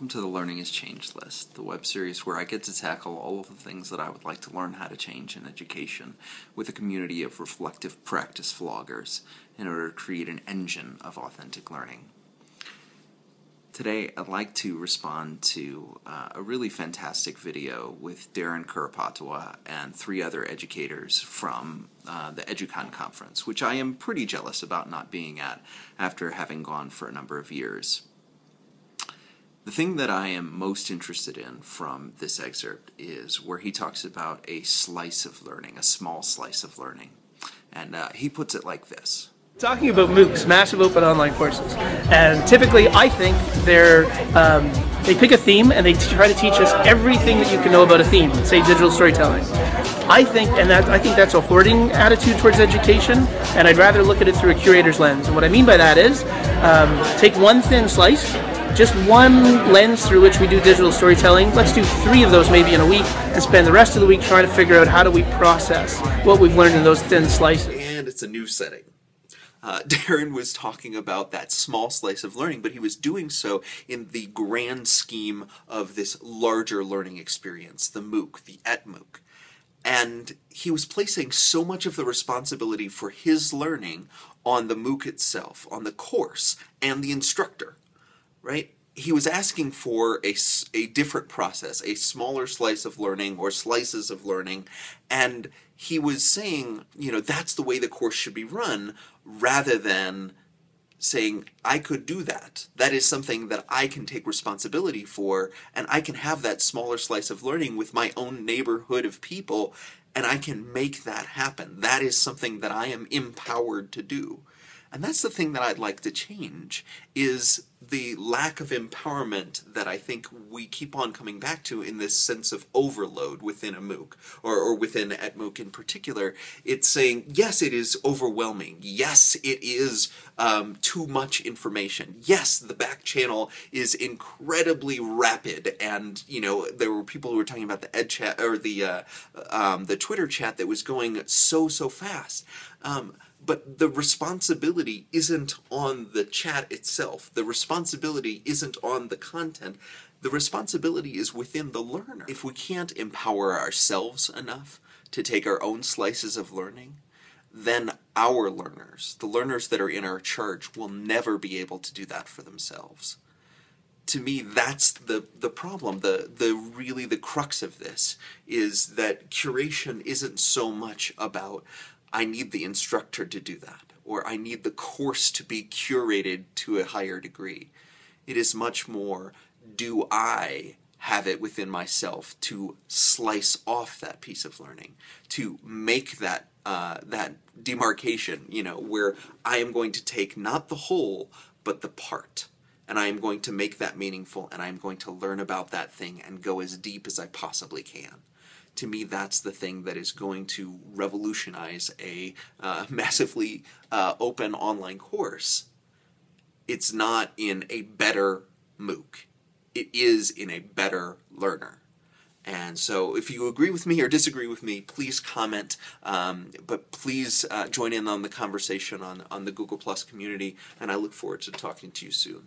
welcome to the Learning is Changed list, the web series where I get to tackle all of the things that I would like to learn how to change in education with a community of reflective practice vloggers in order to create an engine of authentic learning. Today, I'd like to respond to uh, a really fantastic video with Darren Kuropatwa and three other educators from uh, the EduCon conference, which I am pretty jealous about not being at after having gone for a number of years. The thing that I am most interested in from this excerpt is where he talks about a slice of learning, a small slice of learning. And uh, he puts it like this. Talking about MOOCs, massive open online courses, and typically I think they're um, they pick a theme and they try to teach us everything that you can know about a theme, say digital storytelling. I think, and that I think that's a hoarding attitude towards education, and I'd rather look at it through a curator's lens. And what I mean by that is, um, take one thin slice, just one lens through which we do digital storytelling. Let's do three of those maybe in a week and spend the rest of the week trying to figure out how do we process what we've learned in those thin slices. And it's a new setting. Uh, Darren was talking about that small slice of learning, but he was doing so in the grand scheme of this larger learning experience, the MOOC, the etmooc. And he was placing so much of the responsibility for his learning on the MOOC itself, on the course, and the instructor right? He was asking for a, a different process, a smaller slice of learning or slices of learning, and he was saying, you know, that's the way the course should be run, rather than saying, I could do that. That is something that I can take responsibility for, and I can have that smaller slice of learning with my own neighborhood of people, and I can make that happen. That is something that I am empowered to do. And that's the thing that I'd like to change, is the lack of empowerment that I think we keep on coming back to in this sense of overload within a MOOC, or, or within etmooc in particular. It's saying, yes, it is overwhelming. Yes, it is um, too much information. Yes, the back channel is incredibly rapid, and you know there were people who were talking about the Ed chat or the uh, um, the Twitter chat that was going so so fast. Um, but the responsibility isn't on the chat itself. The responsibility isn't on the content. The responsibility is within the learner. If we can't empower ourselves enough to take our own slices of learning, then our learners, the learners that are in our charge, will never be able to do that for themselves. To me, that's the, the problem. The, the really the crux of this is that curation isn't so much about I need the instructor to do that, or I need the course to be curated to a higher degree. It is much more, do I have it within myself to slice off that piece of learning, to make that uh, that demarcation, you know, where I am going to take not the whole, but the part. And I am going to make that meaningful, and I am going to learn about that thing and go as deep as I possibly can to me, that's the thing that is going to revolutionize a uh, massively uh, open online course. It's not in a better MOOC. It is in a better learner. And so, if you agree with me or disagree with me, please comment. Um, but please uh, join in on the conversation on, on the Google Plus community, and I look forward to talking to you soon.